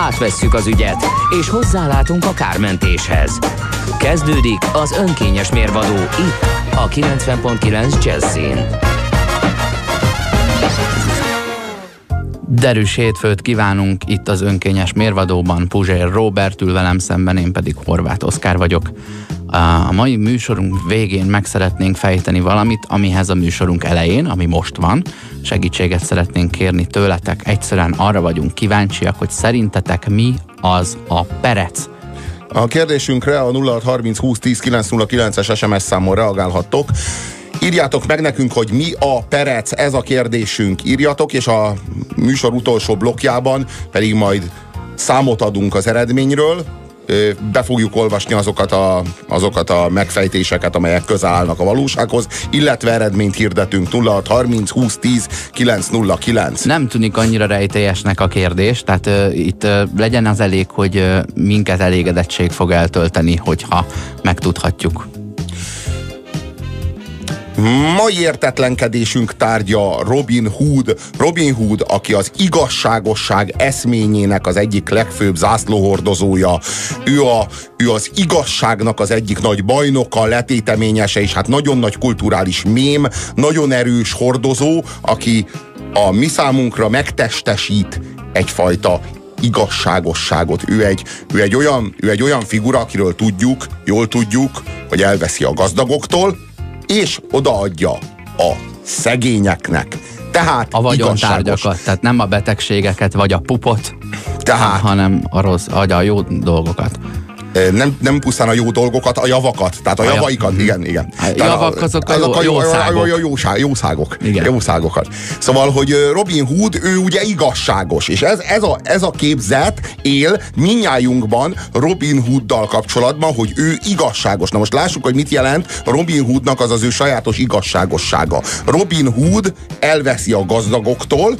Átvesszük az ügyet, és hozzálátunk a kármentéshez. Kezdődik az önkényes mérvadó itt, a 90.9 Jazzin. Derűs hétfőt kívánunk itt az önkényes mérvadóban. Puzsér Robert ül velem szemben, én pedig Horváth Oszkár vagyok. A mai műsorunk végén meg szeretnénk fejteni valamit, amihez a műsorunk elején, ami most van, segítséget szeretnénk kérni tőletek. Egyszerűen arra vagyunk kíváncsiak, hogy szerintetek mi az a perec. A kérdésünkre a 0630 20 10 909-es SMS számon reagálhattok. Írjátok meg nekünk, hogy mi a perec, ez a kérdésünk. Írjatok, és a műsor utolsó blokkjában pedig majd számot adunk az eredményről, be fogjuk olvasni azokat a, azokat a megfejtéseket, amelyek közel állnak a valósághoz, illetve eredményt hirdetünk 0630 20 10 909. Nem tűnik annyira rejtélyesnek a kérdés, tehát uh, itt uh, legyen az elég, hogy uh, minket elégedettség fog eltölteni, hogyha megtudhatjuk. Mai értetlenkedésünk tárgya Robin Hood. Robin Hood, aki az igazságosság eszményének az egyik legfőbb zászlóhordozója. Ő, a, ő az igazságnak az egyik nagy bajnoka, letéteményese, és hát nagyon nagy kulturális mém, nagyon erős hordozó, aki a mi számunkra megtestesít egyfajta igazságosságot. Ő egy, ő, egy olyan, ő egy olyan figura, akiről tudjuk, jól tudjuk, hogy elveszi a gazdagoktól, és odaadja a szegényeknek. Tehát a vagyontárgyakat, tehát nem a betegségeket vagy a pupot, tehát, hanem a rossz, vagy a jó dolgokat nem, nem pusztán a jó dolgokat, a javakat, tehát a, a javaikat, jav. igen, igen. A javak azok a, azok a jó, jószágok. Jó, jó, jószágok. Igen. Jószágokat. Szóval, hogy Robin Hood, ő ugye igazságos, és ez, ez, a, ez a képzet él minnyájunkban Robin Hooddal kapcsolatban, hogy ő igazságos. Na most lássuk, hogy mit jelent Robin Hoodnak az az ő sajátos igazságossága. Robin Hood elveszi a gazdagoktól,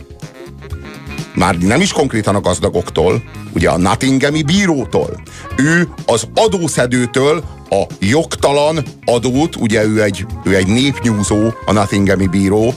már nem is konkrétan a gazdagoktól, ugye a Nottinghami bírótól. Ő az adószedőtől a jogtalan adót, ugye ő egy, ő egy népnyúzó, a Nottinghami bíró,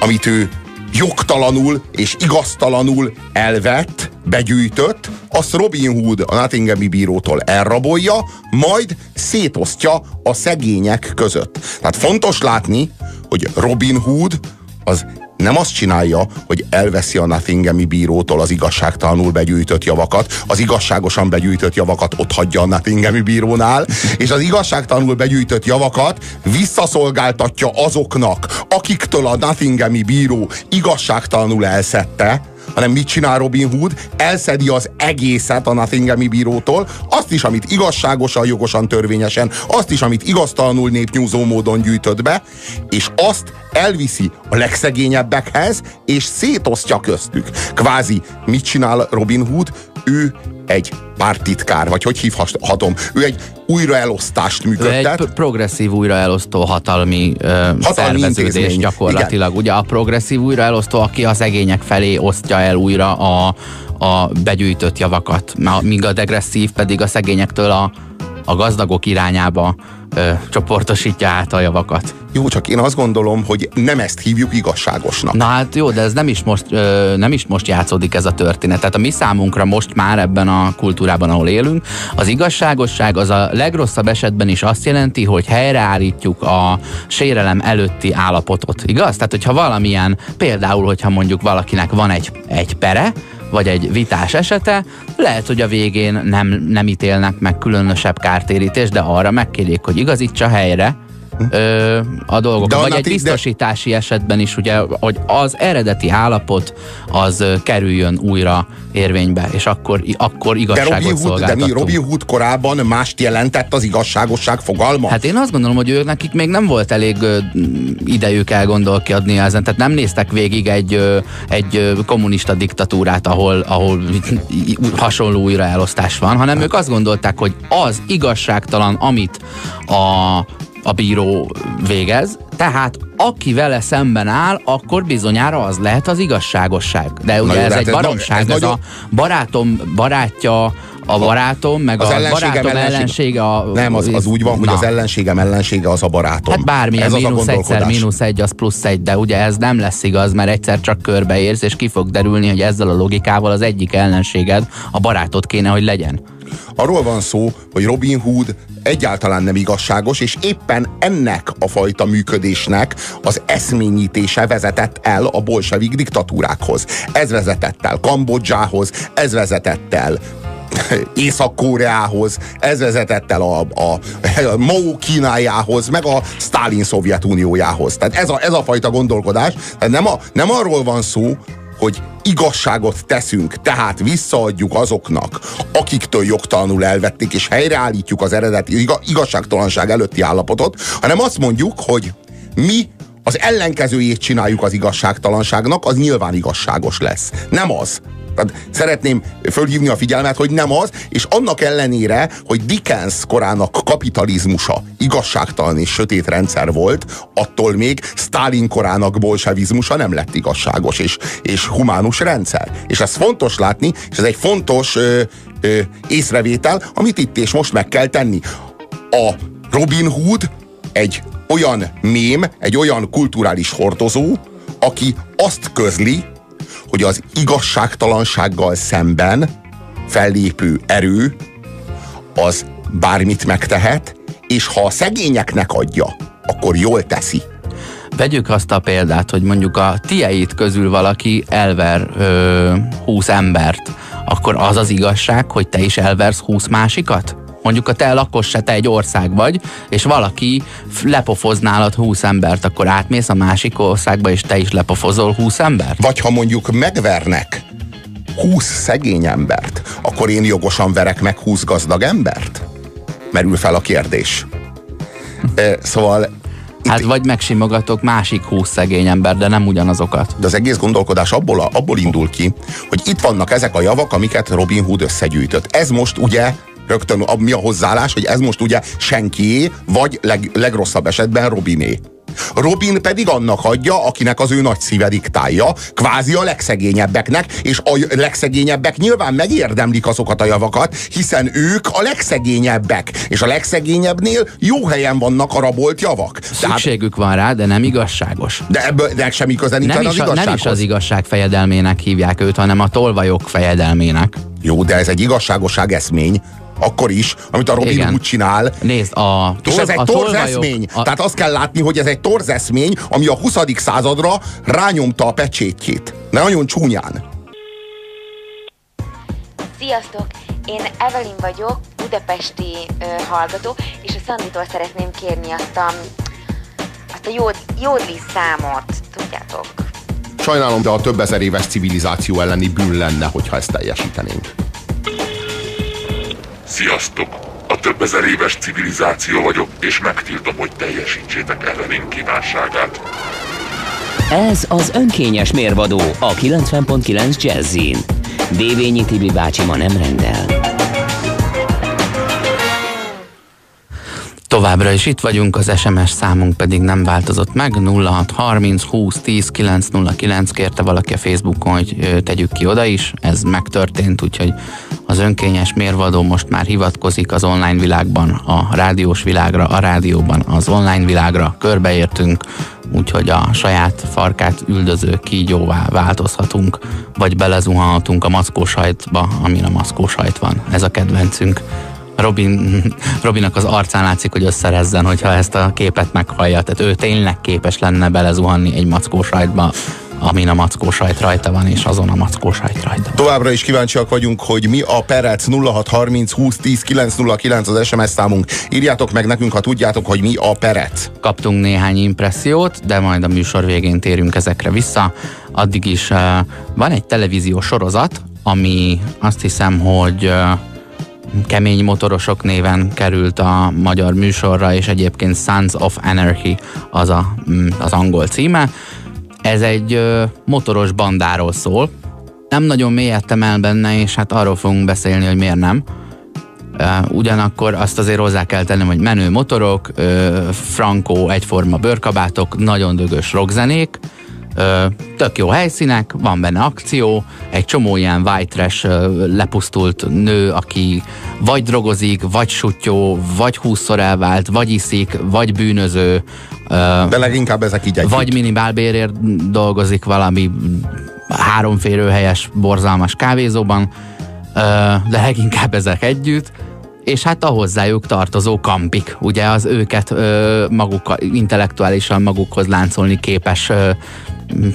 amit ő jogtalanul és igaztalanul elvett, begyűjtött, azt Robin Hood a Nottinghami bírótól elrabolja, majd szétosztja a szegények között. Tehát fontos látni, hogy Robin Hood az nem azt csinálja, hogy elveszi a Nottinghami bírótól az igazságtalanul begyűjtött javakat, az igazságosan begyűjtött javakat ott hagyja a Nottinghami bírónál, és az igazságtalanul begyűjtött javakat visszaszolgáltatja azoknak, akiktől a Nottinghami bíró igazságtalanul elszette, hanem mit csinál Robin Hood? Elszedi az egészet a Nottinghami bírótól, azt is, amit igazságosan, jogosan, törvényesen, azt is, amit igaztalanul népnyúzó módon gyűjtött be, és azt elviszi a legszegényebbekhez, és szétosztja köztük. Kvázi mit csinál Robin Hood? Ő egy pártitkár, vagy hogy hívhatom, ő egy újraelosztást működtet. Ő egy progresszív újraelosztó hatalmi, hatalmi szerveződés gyakorlatilag. Igen. Ugye a progresszív újraelosztó, aki a szegények felé osztja el újra a, a begyűjtött javakat, míg a degresszív pedig a szegényektől a, a gazdagok irányába ö, csoportosítja át a javakat. Jó, csak én azt gondolom, hogy nem ezt hívjuk igazságosnak. Na hát jó, de ez nem is most, ö, nem is most játszódik ez a történet. Tehát a mi számunkra most már ebben a kultúrában, ahol élünk, az igazságosság az a legrosszabb esetben is azt jelenti, hogy helyreállítjuk a sérelem előtti állapotot. Igaz? Tehát, hogyha valamilyen, például, hogyha mondjuk valakinek van egy, egy pere, vagy egy vitás esete, lehet, hogy a végén nem, nem ítélnek meg különösebb kártérítést, de arra megkérjék, hogy igazítsa helyre, ö, a dolgokat. De Vagy egy ti- de- biztosítási esetben is, ugye, hogy az eredeti állapot az kerüljön újra érvénybe, és akkor, akkor De igazságot Robin, Hood, de mi. Robin Hood korábban mást jelentett az igazságosság fogalma? Hát én azt gondolom, hogy ők nekik még nem volt elég ö, idejük elgondolkodni ezen, tehát nem néztek végig egy, ö, egy kommunista diktatúrát, ahol, ahol hasonló újraelosztás van, hanem ők azt gondolták, hogy az igazságtalan, amit a, a bíró végez, tehát aki vele szemben áll, akkor bizonyára az lehet az igazságosság. De ugye jó, ez hát egy ez na- baromság, ez ez, nagyon- a barátom barátja, a barátom, meg Az a ellenségem barátom ellenség- ellensége a... Nem, az, az úgy van, hogy Na. az ellenségem ellensége az a barátom. Hát bármilyen Ez mínusz egyszer, mínusz egy, az plusz egy, de ugye ez nem lesz igaz, mert egyszer csak körbeérsz, és ki fog derülni, hogy ezzel a logikával az egyik ellenséged a barátod kéne, hogy legyen. Arról van szó, hogy Robin Hood egyáltalán nem igazságos, és éppen ennek a fajta működésnek az eszményítése vezetett el a bolsevik diktatúrákhoz. Ez vezetett el Kambodzsához, ez vezetett el Észak-Koreához, ez vezetett el a, a, a Mao Kínájához, meg a Stalin Szovjetuniójához. Tehát ez a, ez a fajta gondolkodás. Tehát nem, a, nem arról van szó, hogy igazságot teszünk, tehát visszaadjuk azoknak, akiktől jogtalanul elvették, és helyreállítjuk az eredeti iga- igazságtalanság előtti állapotot, hanem azt mondjuk, hogy mi az ellenkezőjét csináljuk az igazságtalanságnak, az nyilván igazságos lesz. Nem az. Tehát szeretném fölhívni a figyelmet, hogy nem az, és annak ellenére, hogy Dickens korának kapitalizmusa igazságtalan és sötét rendszer volt, attól még Stalin korának bolsevizmusa nem lett igazságos és, és humánus rendszer. És ez fontos látni, és ez egy fontos ö, ö, észrevétel, amit itt és most meg kell tenni. A Robin Hood egy olyan mém, egy olyan kulturális hordozó, aki azt közli, hogy az igazságtalansággal szemben fellépő erő az bármit megtehet, és ha a szegényeknek adja, akkor jól teszi. Vegyük azt a példát, hogy mondjuk a tieit közül valaki elver ö, 20 embert, akkor az az igazság, hogy te is elversz 20 másikat? Mondjuk a te lakos se, te egy ország vagy, és valaki f- lepofoz nálad 20 embert, akkor átmész a másik országba, és te is lepofozol 20 embert? Vagy ha mondjuk megvernek 20 szegény embert, akkor én jogosan verek meg 20 gazdag embert? Merül fel a kérdés. E, Szóval Hát vagy megsimogatok másik 20 szegény ember, de nem ugyanazokat. de az egész gondolkodás abból, a, abból indul ki, hogy itt vannak ezek a javak, amiket Robin Hood összegyűjtött. Ez most ugye rögtön a, mi a hozzáállás, hogy ez most ugye senkié, vagy leg, legrosszabb esetben Robiné. Robin pedig annak adja, akinek az ő nagy szíve diktálja, kvázi a legszegényebbeknek, és a legszegényebbek nyilván megérdemlik azokat a javakat, hiszen ők a legszegényebbek, és a legszegényebbnél jó helyen vannak a rabolt javak. Tehát, Szükségük van rá, de nem igazságos. de ebből de semmi köze nincsen Nem az is, a, nem igazsághoz. is az igazság fejedelmének hívják őt, hanem a tolvajok fejedelmének. Jó, de ez egy igazságosság eszmény, akkor is, amit a Robin Igen. Hood csinál. Nézd, a, És tol- ez egy a torz tolvajok- eszmény. A, Tehát azt kell látni, hogy ez egy torz eszmény, ami a 20. századra rányomta a pecsétjét. Ne nagyon csúnyán. Sziasztok! Én Evelyn vagyok, budapesti ö, hallgató, és a Szanditól szeretném kérni azt a, azt a jód, jódli számot, tudjátok? Sajnálom, de a több ezer éves civilizáció elleni bűn lenne, hogyha ezt teljesítenénk. Sziasztok! A több ezer éves civilizáció vagyok, és megtiltom, hogy teljesítsétek ellenünk kívánságát. Ez az önkényes mérvadó a 90.9 Jazzin. Dévényi Tibi bácsi ma nem rendel. Továbbra is itt vagyunk, az SMS számunk pedig nem változott meg. 0630 20 10 909 kérte valaki a Facebookon, hogy tegyük ki oda is. Ez megtörtént, úgyhogy az önkényes mérvadó most már hivatkozik az online világban, a rádiós világra, a rádióban, az online világra. Körbeértünk, úgyhogy a saját farkát üldöző kígyóvá változhatunk, vagy belezuhanhatunk a mackósajtba, amin a mackósajt van. Ez a kedvencünk. Robin, Robinnak az arcán látszik, hogy összerezzen, hogyha ezt a képet meghallja. Tehát ő tényleg képes lenne belezuhanni egy mackó sajtba, amin a mackó sajt rajta van, és azon a mackó sajt rajta van. Továbbra is kíváncsiak vagyunk, hogy mi a Perec 0630 20 10 909 az SMS számunk. Írjátok meg nekünk, ha tudjátok, hogy mi a Perec. Kaptunk néhány impressziót, de majd a műsor végén térünk ezekre vissza. Addig is uh, van egy televíziós sorozat, ami azt hiszem, hogy uh, kemény motorosok néven került a magyar műsorra, és egyébként Sons of Anarchy az a, mm, az angol címe. Ez egy motoros bandáról szól. Nem nagyon mélyedtem el benne, és hát arról fogunk beszélni, hogy miért nem. Ugyanakkor azt azért hozzá kell tennem, hogy menő motorok, frankó egyforma bőrkabátok, nagyon dögös rockzenék, tök jó helyszínek, van benne akció, egy csomó ilyen white trash lepusztult nő, aki vagy drogozik, vagy sutyó, vagy húszszor elvált, vagy iszik, vagy bűnöző, uh, De leginkább ezek így együtt. vagy minimálbérért dolgozik valami háromférőhelyes, borzalmas kávézóban, ö, de leginkább ezek együtt, és hát a hozzájuk tartozó kampik, ugye az őket ö, maguk, intellektuálisan magukhoz láncolni képes ö,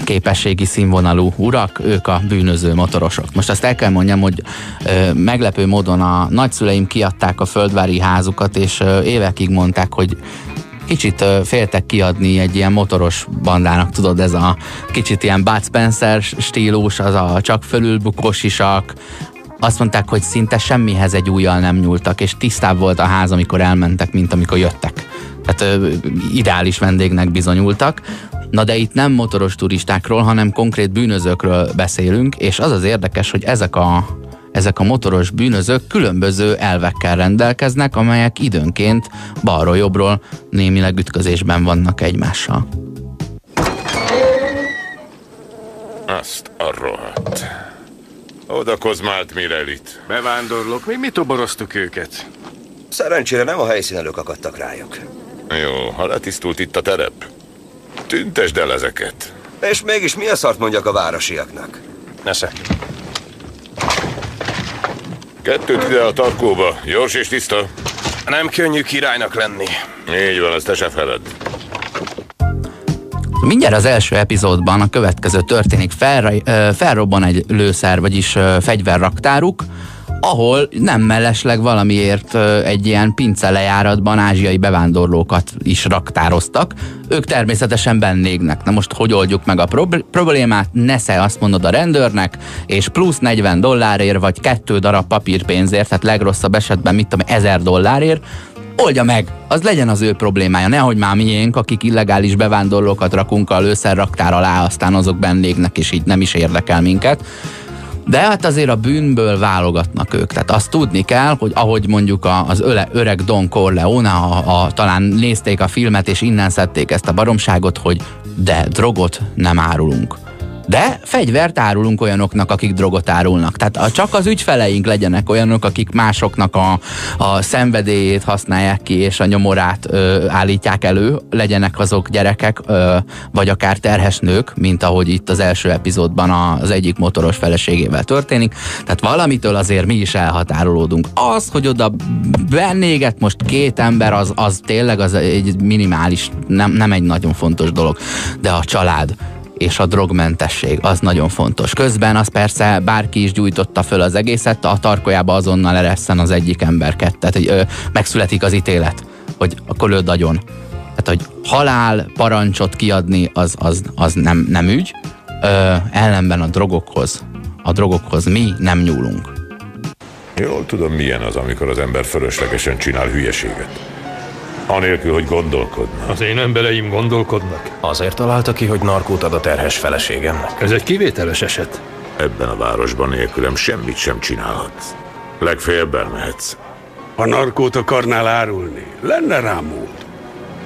képességi színvonalú urak, ők a bűnöző motorosok. Most azt el kell mondjam, hogy ö, meglepő módon a nagyszüleim kiadták a földvári házukat, és ö, évekig mondták, hogy kicsit féltek kiadni egy ilyen motoros bandának, tudod, ez a kicsit ilyen Bud Spencer stílus, az a csak fölülbukós isak, azt mondták, hogy szinte semmihez egy újjal nem nyúltak, és tisztább volt a ház, amikor elmentek, mint amikor jöttek. Tehát ö, ideális vendégnek bizonyultak. Na de itt nem motoros turistákról, hanem konkrét bűnözőkről beszélünk, és az az érdekes, hogy ezek a, ezek a motoros bűnözők különböző elvekkel rendelkeznek, amelyek időnként balról jobbról némileg ütközésben vannak egymással. Azt a rohadt. Oda kozmált Mirelit. Bevándorlók, mi mit toboroztuk őket? Szerencsére nem a helyszínelők akadtak rájuk. Jó, ha letisztult itt a terep. Tüntesd el ezeket. És mégis mi a szart mondjak a városiaknak? Nesze. Kettőt ide a tarkóba. Gyors és tiszta. Nem könnyű királynak lenni. Így van, ezt te se feled. Mindjárt az első epizódban a következő történik, Fel, felrobban egy lőszer, vagyis fegyverraktáruk, ahol nem mellesleg valamiért egy ilyen pince lejáratban ázsiai bevándorlókat is raktároztak. Ők természetesen bennégnek. Na most hogy oldjuk meg a prob- problémát? Nesze azt mondod a rendőrnek, és plusz 40 dollárért, vagy kettő darab papírpénzért, tehát legrosszabb esetben mit tudom, 1000 dollárért, oldja meg, az legyen az ő problémája, nehogy már miénk, akik illegális bevándorlókat rakunk a lőszerraktár alá, aztán azok bennégnek, és így nem is érdekel minket. De hát azért a bűnből válogatnak ők. Tehát azt tudni kell, hogy ahogy mondjuk az öle, öreg Don Corleone, a, a, talán nézték a filmet, és innen szedték ezt a baromságot, hogy de drogot nem árulunk. De fegyvert árulunk olyanoknak, akik drogot árulnak. Tehát a, csak az ügyfeleink legyenek olyanok, akik másoknak a, a szenvedélyét használják ki, és a nyomorát ö, állítják elő, legyenek azok gyerekek, ö, vagy akár terhes nők, mint ahogy itt az első epizódban az egyik motoros feleségével történik. Tehát valamitől azért mi is elhatárolódunk. Az, hogy oda bennéget most két ember, az, az tényleg az egy minimális, nem, nem egy nagyon fontos dolog. De a család, és a drogmentesség, az nagyon fontos. Közben az persze bárki is gyújtotta föl az egészet, a tarkójába azonnal eresszen az egyik ember kettet, hogy ö, megszületik az ítélet, hogy akkor lőd agyon. Tehát, hogy halál parancsot kiadni, az, az, az nem, nem ügy, ö, ellenben a drogokhoz, a drogokhoz mi nem nyúlunk. Jól tudom, milyen az, amikor az ember fölöslegesen csinál hülyeséget. Anélkül, hogy gondolkodna. Az én embereim gondolkodnak. Azért találta ki, hogy narkót ad a terhes feleségemnek. Ez egy kivételes eset. Ebben a városban nélkülem semmit sem csinálhatsz. Legfeljebb elmehetsz. Ha narkót akarnál árulni, lenne rá mód.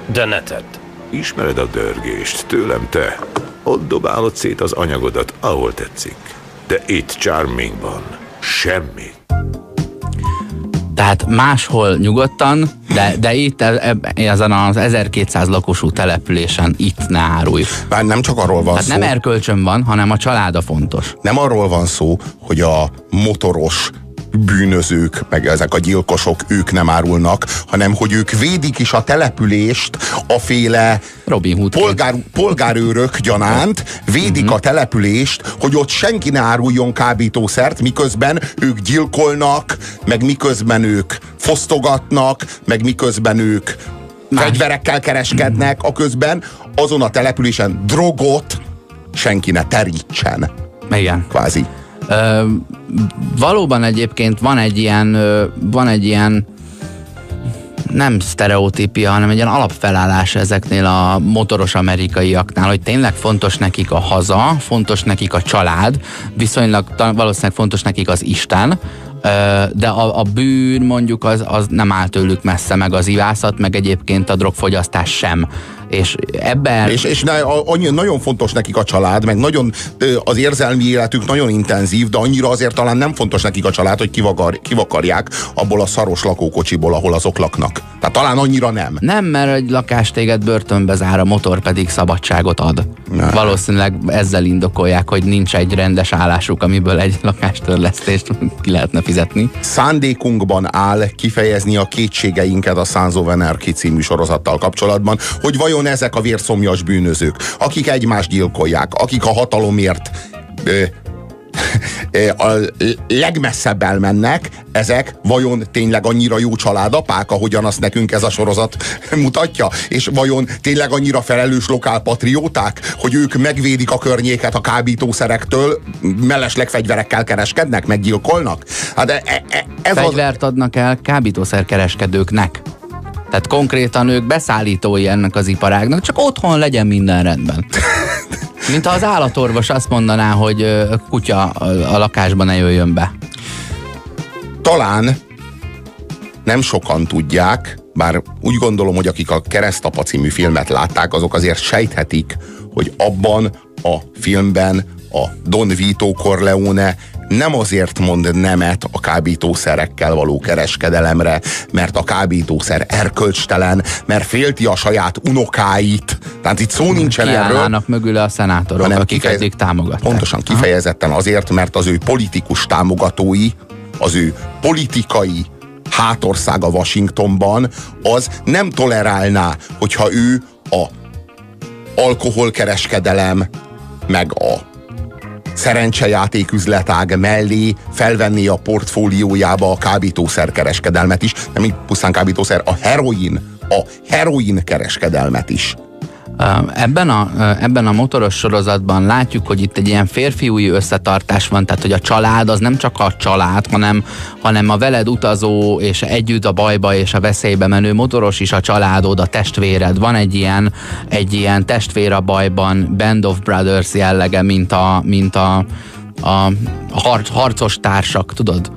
De ne tedd. Ismered a dörgést, tőlem te. Ott dobálod szét az anyagodat, ahol tetszik. De itt Charmingban semmi. Tehát máshol nyugodtan, de, de itt ezen az 1200 lakosú településen itt ne árulj. Már nem csak arról van Hát szó. nem erkölcsön van, hanem a családa fontos. nem arról van szó, hogy a motoros bűnözők, meg ezek a gyilkosok, ők nem árulnak, hanem hogy ők védik is a települést a féle Robin Hood polgár, polgárőrök gyanánt, védik Mhm. a települést, hogy ott senki ne áruljon kábítószert, miközben ők gyilkolnak, meg miközben ők fosztogatnak, meg miközben ők fegyverekkel kereskednek, a közben azon a településen drogot senki ne terítsen. Igen. Kvázi. Valóban egyébként van egy ilyen, van egy ilyen nem sztereotípia, hanem egy ilyen alapfelállás ezeknél a motoros amerikaiaknál, hogy tényleg fontos nekik a haza, fontos nekik a család, viszonylag valószínűleg fontos nekik az Isten, de a, a bűn mondjuk az, az nem áll tőlük messze, meg az ivászat, meg egyébként a drogfogyasztás sem. És ebben... És, és ne, a, annyi, nagyon fontos nekik a család, meg nagyon az érzelmi életük nagyon intenzív, de annyira azért talán nem fontos nekik a család, hogy kivagar, kivakarják abból a szaros lakókocsiból, ahol azok laknak. Tehát talán annyira nem. Nem, mert egy lakás téged börtönbe zár, a motor pedig szabadságot ad. Ne. Valószínűleg ezzel indokolják, hogy nincs egy rendes állásuk, amiből egy lakástörlesztést ki lehetne fizetni. Szándékunkban áll kifejezni a kétségeinket a Anarchy című sorozattal kapcsolatban, hogy vajon ezek a vérszomjas bűnözők, akik egymást gyilkolják, akik a hatalomért ö, a legmesszebb elmennek, ezek vajon tényleg annyira jó családapák, ahogyan azt nekünk ez a sorozat mutatja? És vajon tényleg annyira felelős lokálpatrióták, hogy ők megvédik a környéket a kábítószerektől, mellesleg fegyverekkel kereskednek, meggyilkolnak? Hát e, e, e- ez az, Fegyvert adnak el kábítószerkereskedőknek. Tehát konkrétan ők beszállítói ennek az iparágnak, csak otthon legyen minden rendben. Mint ha az állatorvos azt mondaná, hogy ö, kutya a a lakásban ne jöjjön be. talán nem sokan tudják, bár úgy gondolom, hogy akik a Keresztapa című filmet látták, azok azért sejthetik, hogy abban a filmben a Don Vito Corleone nem azért mond nemet a kábítószerekkel való kereskedelemre, mert a kábítószer erkölcstelen, mert félti a saját unokáit. Tehát itt szó nincsen erről, mögüle a szenátorok, hanem akik kifejez- eddig támogatták. Pontosan kifejezetten azért, mert az ő politikus támogatói, az ő politikai hátországa Washingtonban, az nem tolerálná, hogyha ő a alkoholkereskedelem, meg a szerencsejáték üzletág mellé felvenné a portfóliójába a kábítószer kereskedelmet is, nem így pusztán kábítószer, a heroin, a heroin kereskedelmet is. Ebben a, ebben a motoros sorozatban látjuk, hogy itt egy ilyen férfiúi összetartás van, tehát hogy a család az nem csak a család, hanem, hanem a veled utazó és együtt a bajba és a veszélybe menő motoros is a családod, a testvéred. Van egy ilyen, egy ilyen testvér a bajban, Band of Brothers jellege, mint a, mint a, a har, harcos társak, tudod?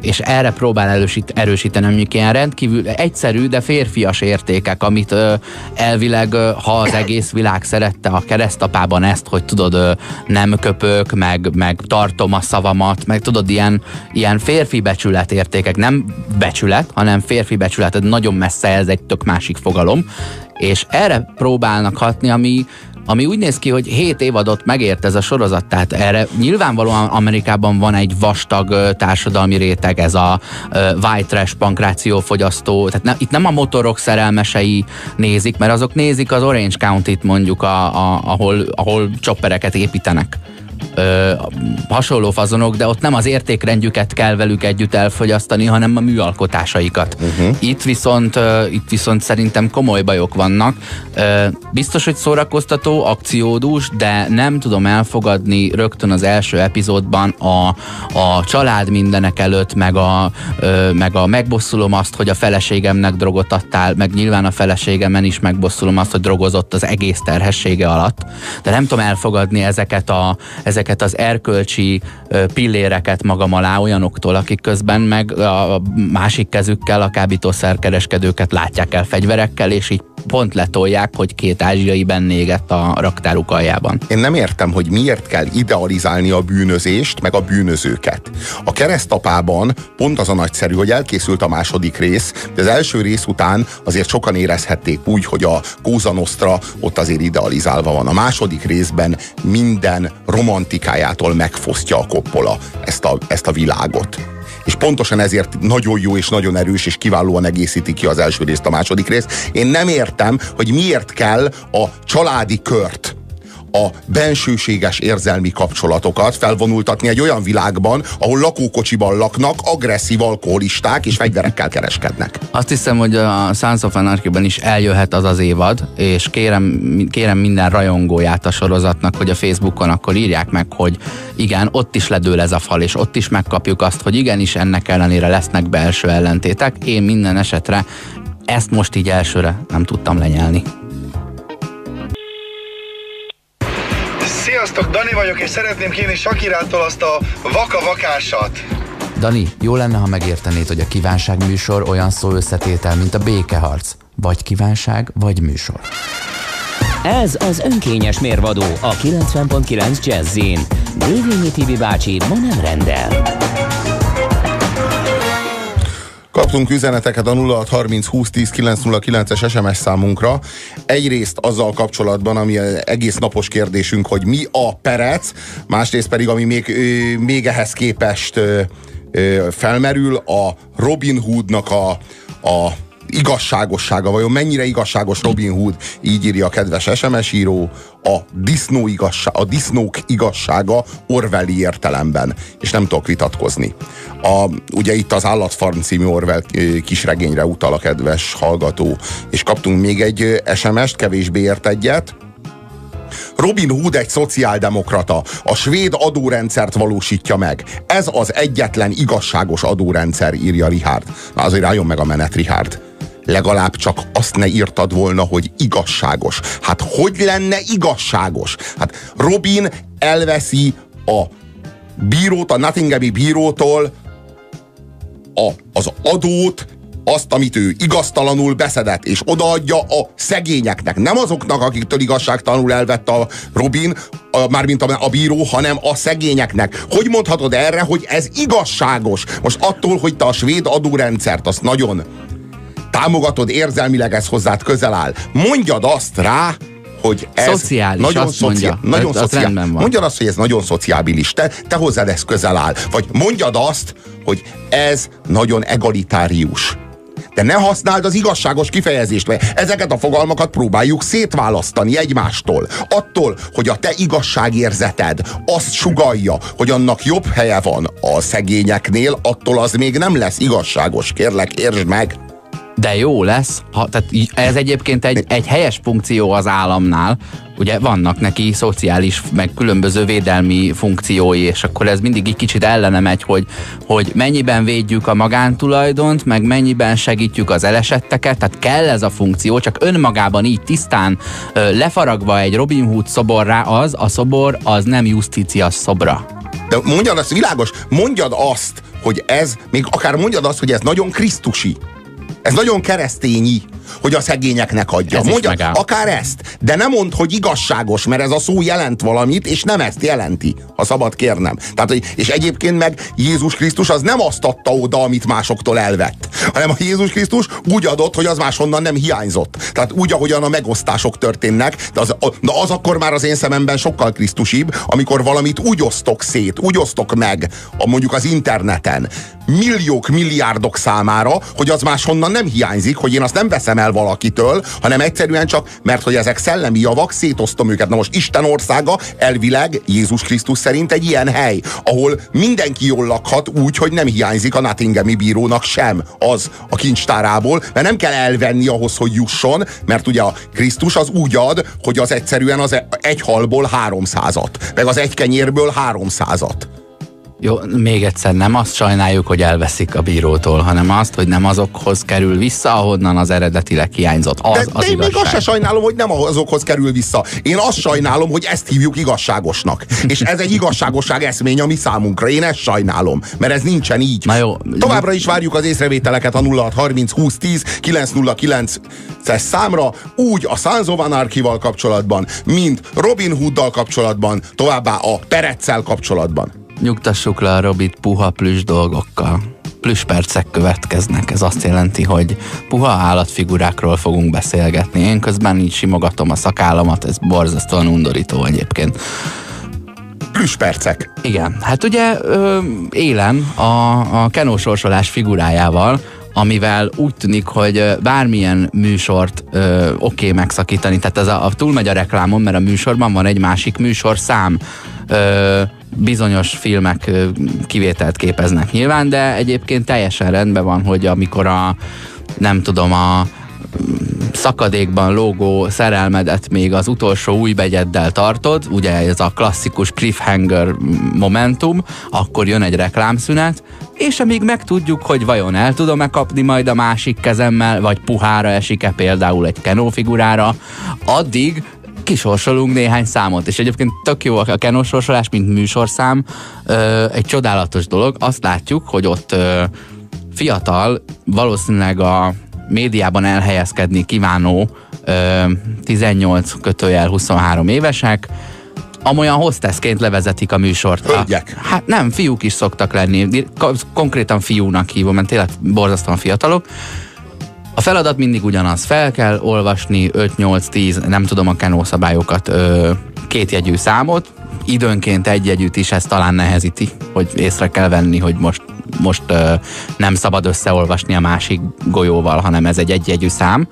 És erre próbál erősít, erősíteni mondjuk ilyen rendkívül egyszerű, de férfias értékek, amit elvileg, ha az egész világ szerette a keresztapában ezt, hogy tudod, nem köpök, meg, meg tartom a szavamat, meg tudod, ilyen, ilyen férfi becsület értékek, nem becsület, hanem férfi becsület, nagyon messze, ez egy tök másik fogalom, és erre próbálnak hatni, ami, ami úgy néz ki, hogy 7 évadot megért ez a sorozat, tehát erre nyilvánvalóan Amerikában van egy vastag társadalmi réteg, ez a white trash pankrációfogyasztó, tehát ne, itt nem a motorok szerelmesei nézik, mert azok nézik az Orange County-t mondjuk, a, a, ahol, ahol choppereket építenek ö, hasonló fazonok, de ott nem az értékrendjüket kell velük együtt elfogyasztani, hanem a műalkotásaikat. Uh-huh. Itt viszont ö, itt viszont szerintem komoly bajok vannak. Ö, biztos, hogy szórakoztató, akciódús, de nem tudom elfogadni rögtön az első epizódban a, a család mindenek előtt, meg a, ö, meg a megbosszulom azt, hogy a feleségemnek drogot adtál, meg nyilván a feleségemen is megbosszulom azt, hogy drogozott az egész terhessége alatt. De nem tudom elfogadni ezeket, a, ezeket az erkölcsi pilléreket magam alá olyanoktól, akik közben meg a másik kezükkel a kábítószerkereskedőket látják el fegyverekkel, és így pont letolják, hogy két ázsiai benne a raktáruk aljában. Én nem értem, hogy miért kell idealizálni a bűnözést, meg a bűnözőket. A keresztapában pont az a nagyszerű, hogy elkészült a második rész, de az első rész után azért sokan érezhették úgy, hogy a Kóza Nostra ott azért idealizálva van. A második részben minden romantikájától megfosztja a koppola ezt a, ezt a világot. És pontosan ezért nagyon jó és nagyon erős, és kiválóan egészíti ki az első részt a második részt. Én nem értem, hogy miért kell a családi kört a bensőséges érzelmi kapcsolatokat felvonultatni egy olyan világban, ahol lakókocsiban laknak, agresszív alkoholisták és fegyverekkel kereskednek. Azt hiszem, hogy a Sons of Anarchy-ben is eljöhet az az évad, és kérem, kérem minden rajongóját a sorozatnak, hogy a Facebookon akkor írják meg, hogy igen, ott is ledől ez a fal, és ott is megkapjuk azt, hogy igenis ennek ellenére lesznek belső ellentétek. Én minden esetre ezt most így elsőre nem tudtam lenyelni. Sziasztok, Dani vagyok, és szeretném kérni Sakirától azt a vaka-vakásat. Dani, jó lenne, ha megértenéd, hogy a kívánság műsor olyan szó összetétel, mint a békeharc. Vagy kívánság, vagy műsor. Ez az önkényes mérvadó a 90.9 Jazzin. Dévényi Tibi bácsi ma nem rendel. Kaptunk üzeneteket a 0630 20 10 909-es SMS számunkra. Egyrészt azzal kapcsolatban, ami egész napos kérdésünk, hogy mi a perec, másrészt pedig, ami még, még ehhez képest felmerül, a Robin Hoodnak a, a igazságossága, vajon mennyire igazságos Robin Hood, így írja a kedves SMS író, a, disznó igazság, a disznók igazsága Orwelli értelemben, és nem tudok vitatkozni. A, ugye itt az Állatfarm című Orwell kisregényre utal a kedves hallgató, és kaptunk még egy SMS-t, kevésbé ért egyet, Robin Hood egy szociáldemokrata. A svéd adórendszert valósítja meg. Ez az egyetlen igazságos adórendszer, írja Richard. Na azért álljon meg a menet, Richard legalább csak azt ne írtad volna, hogy igazságos. Hát hogy lenne igazságos? Hát Robin elveszi a bírót, a Nottinghami bírótól a, az adót, azt, amit ő igaztalanul beszedett, és odaadja a szegényeknek. Nem azoknak, akiktől igazságtalanul elvette a Robin, a, mármint a, a bíró, hanem a szegényeknek. Hogy mondhatod erre, hogy ez igazságos? Most attól, hogy te a svéd adórendszert azt nagyon támogatod érzelmileg, ez hozzád közel áll. Mondjad azt rá, hogy ez szociális, nagyon, azt mondja. nagyon az szociál, rendben van. mondjad azt, hogy ez nagyon szociábilis, te, te hozzád ez közel áll. Vagy mondjad azt, hogy ez nagyon egalitárius. De ne használd az igazságos kifejezést, mert ezeket a fogalmakat próbáljuk szétválasztani egymástól. Attól, hogy a te igazságérzeted azt sugalja, hogy annak jobb helye van a szegényeknél, attól az még nem lesz igazságos. Kérlek, értsd meg! De jó lesz, ha, tehát ez egyébként egy, egy helyes funkció az államnál, ugye vannak neki szociális, meg különböző védelmi funkciói, és akkor ez mindig egy kicsit ellene megy, hogy, hogy mennyiben védjük a magántulajdont, meg mennyiben segítjük az elesetteket, tehát kell ez a funkció, csak önmagában így tisztán lefaragva egy Robin Hood szoborrá az, a szobor az nem justícia szobra. De mondjad azt, világos, mondjad azt, hogy ez, még akár mondjad azt, hogy ez nagyon krisztusi. Ez nagyon keresztényi, hogy a szegényeknek adja. Ez Mondja, akár ezt, de nem mondd, hogy igazságos, mert ez a szó jelent valamit, és nem ezt jelenti, ha szabad kérnem. Tehát, hogy, és egyébként meg Jézus Krisztus az nem azt adta oda, amit másoktól elvett, hanem a Jézus Krisztus úgy adott, hogy az máshonnan nem hiányzott. Tehát úgy, ahogyan a megosztások történnek, de az, na az akkor már az én szememben sokkal krisztusibb, amikor valamit úgy osztok szét, úgy osztok meg, a, mondjuk az interneten, milliók, milliárdok számára, hogy az máshonnan nem hiányzik, hogy én azt nem veszem el valakitől, hanem egyszerűen csak, mert hogy ezek szellemi javak, szétosztom őket. Na most Isten országa elvileg Jézus Krisztus szerint egy ilyen hely, ahol mindenki jól lakhat úgy, hogy nem hiányzik a Nottinghami bírónak sem az a kincstárából, mert nem kell elvenni ahhoz, hogy jusson, mert ugye a Krisztus az úgy ad, hogy az egyszerűen az egy halból háromszázat, meg az egy kenyérből háromszázat. Jó, még egyszer, nem azt sajnáljuk, hogy elveszik a bírótól, hanem azt, hogy nem azokhoz kerül vissza, ahonnan az eredetileg hiányzott. Az, de, az de én még azt igazság. se sajnálom, hogy nem azokhoz kerül vissza. Én azt sajnálom, hogy ezt hívjuk igazságosnak. És ez egy igazságosság eszmény a mi számunkra. Én ezt sajnálom, mert ez nincsen így. Na jó. Továbbra is várjuk az észrevételeket a 0630 20 10 909 es számra, úgy a Sons of Anarchy-val kapcsolatban, mint Robin Hooddal kapcsolatban, továbbá a Pereccel kapcsolatban. Nyugtassuk le a Robit puha plüss dolgokkal. Plüss percek következnek. Ez azt jelenti, hogy puha állatfigurákról fogunk beszélgetni. Én közben így simogatom a szakállamat, ez borzasztóan undorító egyébként. Plüspercek. Igen, hát ugye ö, élen a, a Kenó sorsolás figurájával, amivel úgy tűnik, hogy bármilyen műsort ö, oké okay megszakítani, tehát ez a, a túlmegy a reklámon, mert a műsorban van egy másik műsorszám, ö, bizonyos filmek kivételt képeznek nyilván, de egyébként teljesen rendben van, hogy amikor a nem tudom, a szakadékban lógó szerelmedet még az utolsó új begyeddel tartod, ugye ez a klasszikus cliffhanger momentum, akkor jön egy reklámszünet, és amíg megtudjuk, hogy vajon el tudom-e kapni majd a másik kezemmel, vagy puhára esik-e például egy Kenó figurára, addig kisorsolunk néhány számot, és egyébként tök jó a Kenó sorsolás, mint műsorszám, ö, egy csodálatos dolog. Azt látjuk, hogy ott ö, fiatal, valószínűleg a médiában elhelyezkedni kívánó ö, 18 kötőjel 23 évesek, amolyan hostessként levezetik a műsort. Hölgyek. A, hát nem, fiúk is szoktak lenni. Konkrétan fiúnak hívom, mert tényleg borzasztóan fiatalok. A feladat mindig ugyanaz. Fel kell olvasni 5-8-10, nem tudom a kenó szabályokat, kétjegyű számot, időnként egy jegyűt is ez talán nehezíti, hogy észre kell venni, hogy most, most ö, nem szabad összeolvasni a másik golyóval, hanem ez egy egyjegyű szám.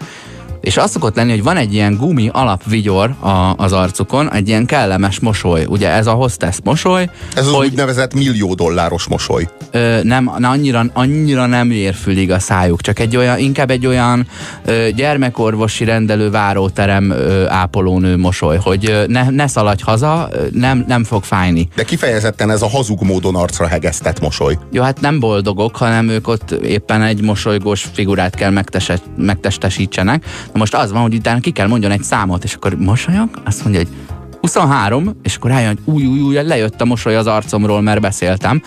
És az szokott lenni, hogy van egy ilyen gumi alapvigyor a, az arcukon, egy ilyen kellemes mosoly. Ugye ez a hostess mosoly. Ez az hogy, úgynevezett millió dolláros mosoly. Ö, nem, na, annyira, annyira nem érfülig a szájuk, csak egy olyan, inkább egy olyan ö, gyermekorvosi rendelő váróterem ö, ápolónő mosoly, hogy ö, ne, ne szaladj haza, nem, nem fog fájni. De kifejezetten ez a hazug módon arcra hegesztett mosoly. Jó, hát nem boldogok, hanem ők ott éppen egy mosolygós figurát kell megtese, megtestesítsenek. Most az van, hogy utána ki kell mondjon egy számot, és akkor mosolyog, azt mondja, hogy 23, és akkor rájön, hogy új, új, új, lejött a mosoly az arcomról, mert beszéltem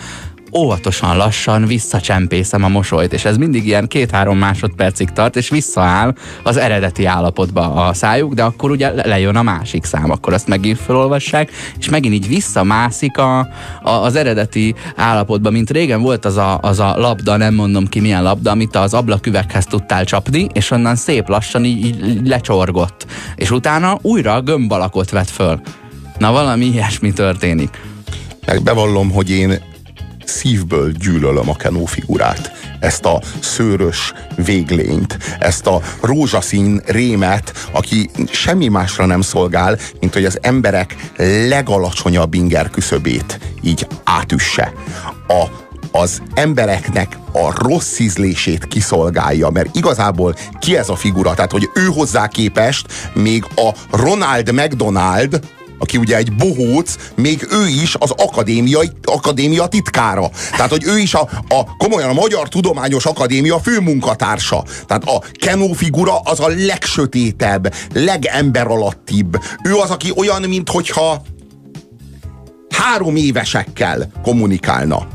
óvatosan, lassan visszacsempészem a mosolyt, és ez mindig ilyen két-három másodpercig tart, és visszaáll az eredeti állapotba a szájuk, de akkor ugye lejön a másik szám, akkor azt megint felolvassák, és megint így visszamászik a, a, az eredeti állapotba, mint régen volt az a, az a labda, nem mondom ki milyen labda, amit az ablaküveghez tudtál csapni, és onnan szép lassan így, így lecsorgott. És utána újra a gömb alakot vett föl. Na valami ilyesmi történik. Meg bevallom, hogy én szívből gyűlölöm a Kenó figurát. Ezt a szőrös véglényt, ezt a rózsaszín rémet, aki semmi másra nem szolgál, mint hogy az emberek legalacsonyabb inger küszöbét így átüsse. A az embereknek a rossz ízlését kiszolgálja, mert igazából ki ez a figura? Tehát, hogy ő hozzá képest még a Ronald McDonald, aki ugye egy bohóc, még ő is az akadémia, akadémia titkára. Tehát, hogy ő is a, a komolyan a Magyar Tudományos Akadémia főmunkatársa. Tehát a Kenó figura az a legsötétebb, legember Ő az, aki olyan, mint hogyha három évesekkel kommunikálna.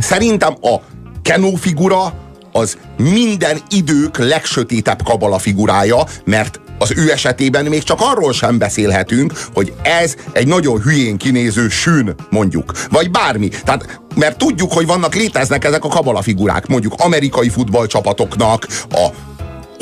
Szerintem a Kenó figura az minden idők legsötétebb kabala figurája, mert az ő esetében még csak arról sem beszélhetünk, hogy ez egy nagyon hülyén kinéző sűn, mondjuk. Vagy bármi. Tehát, mert tudjuk, hogy vannak, léteznek ezek a kabala figurák, mondjuk amerikai futballcsapatoknak, a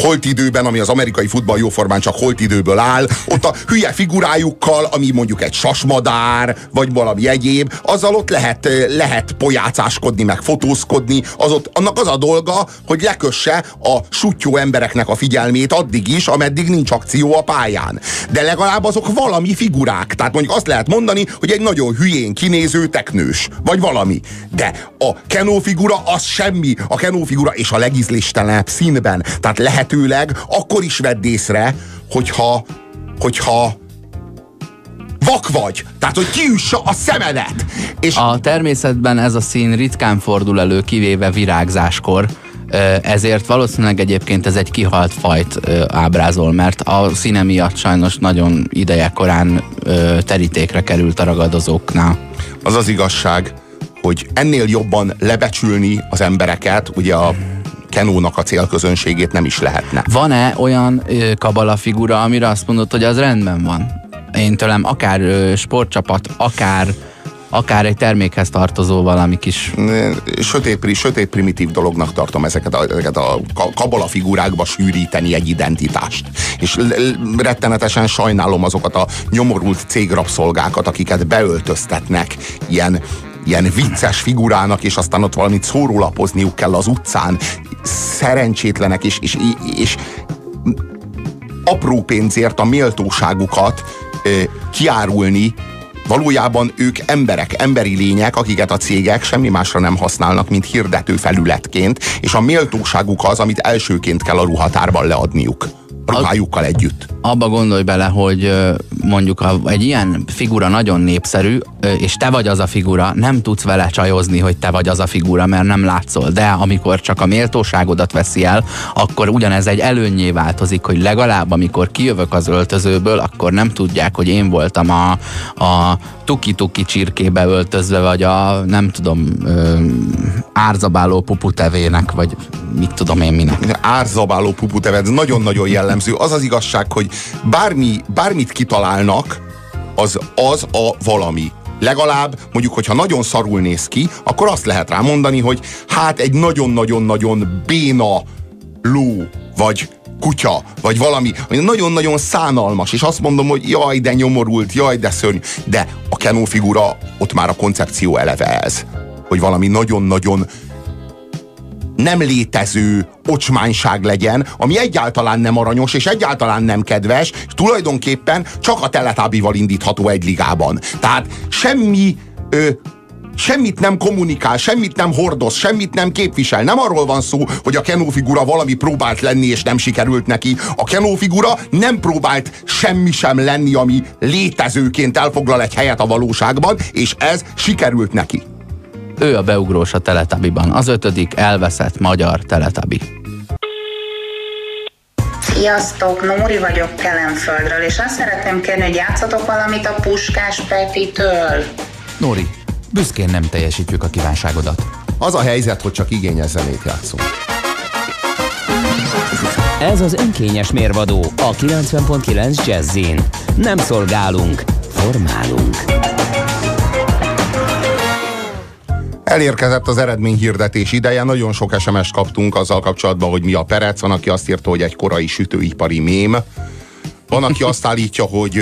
holt időben, ami az amerikai futball jóformán csak holt időből áll, ott a hülye figurájukkal, ami mondjuk egy sasmadár, vagy valami egyéb, azzal ott lehet, lehet pojácáskodni, meg fotózkodni, az ott, annak az a dolga, hogy lekösse a sutyó embereknek a figyelmét addig is, ameddig nincs akció a pályán. De legalább azok valami figurák. Tehát mondjuk azt lehet mondani, hogy egy nagyon hülyén kinéző teknős, vagy valami. De a Kenó figura az semmi. A Kenó figura és a legízléstelenebb színben. Tehát lehet lehetőleg akkor is vedd észre, hogyha, hogyha vak vagy. Tehát, hogy kiüssa a szemedet. És a természetben ez a szín ritkán fordul elő, kivéve virágzáskor. Ezért valószínűleg egyébként ez egy kihalt fajt ábrázol, mert a színe miatt sajnos nagyon ideje korán terítékre került a ragadozóknál. Az az igazság, hogy ennél jobban lebecsülni az embereket, ugye a Kenónak a célközönségét nem is lehetne. Van-e olyan ö, kabala figura, amire azt mondod, hogy az rendben van? Én tőlem akár ö, sportcsapat, akár akár egy termékhez tartozó valami kis... Sötét, sötét primitív dolognak tartom ezeket a, ezeket a ka- kabala figurákba sűríteni egy identitást. És rettenetesen sajnálom azokat a nyomorult cégrabszolgákat, akiket beöltöztetnek ilyen ilyen vicces figurának, és aztán ott valamit szórólapozniuk kell az utcán. Szerencsétlenek, és, és, és apró pénzért a méltóságukat ö, kiárulni, valójában ők emberek, emberi lények, akiket a cégek semmi másra nem használnak, mint hirdető felületként, és a méltóságuk az, amit elsőként kell a ruhatárban leadniuk. Ruhájukkal együtt. Abba gondolj bele, hogy mondjuk egy ilyen figura nagyon népszerű, és te vagy az a figura, nem tudsz vele csajozni, hogy te vagy az a figura, mert nem látszol. De amikor csak a méltóságodat veszi el, akkor ugyanez egy előnyé változik, hogy legalább amikor kijövök az öltözőből, akkor nem tudják, hogy én voltam a, a tuki-tuki csirkébe öltözve, vagy a nem tudom, ö, árzabáló puputevének, vagy mit tudom én minek. Árzabáló puputeved, nagyon-nagyon jellemző. Az az igazság, hogy bármi, bármit kitalálnak, az az a valami. Legalább, mondjuk, hogyha nagyon szarul néz ki, akkor azt lehet rá mondani, hogy hát egy nagyon-nagyon-nagyon béna ló, vagy kutya, vagy valami, ami nagyon-nagyon szánalmas, és azt mondom, hogy jaj, de nyomorult, jaj, de szörny. De a Kenó figura, ott már a koncepció eleve ez. Hogy valami nagyon-nagyon nem létező ocsmányság legyen, ami egyáltalán nem aranyos, és egyáltalán nem kedves, és tulajdonképpen csak a teletábival indítható egy ligában. Tehát semmi ö, semmit nem kommunikál, semmit nem hordoz, semmit nem képvisel. Nem arról van szó, hogy a Kenó figura valami próbált lenni, és nem sikerült neki. A Kenó figura nem próbált semmi sem lenni, ami létezőként elfoglal egy helyet a valóságban, és ez sikerült neki. Ő a beugrós a Teletabiban. Az ötödik elveszett magyar Teletabi. Sziasztok, Nóri vagyok Kelenföldről, és azt szeretném kérni, hogy játszatok valamit a Puskás Petitől. Nóri, büszkén nem teljesítjük a kívánságodat. Az a helyzet, hogy csak igényes zenét játszunk. Ez az önkényes mérvadó a 90.9 Jazzin. Nem szolgálunk, formálunk. Elérkezett az eredményhirdetés ideje, nagyon sok SMS-t kaptunk azzal kapcsolatban, hogy mi a perec. Van, aki azt írta, hogy egy korai sütőipari mém. Van, aki azt állítja, hogy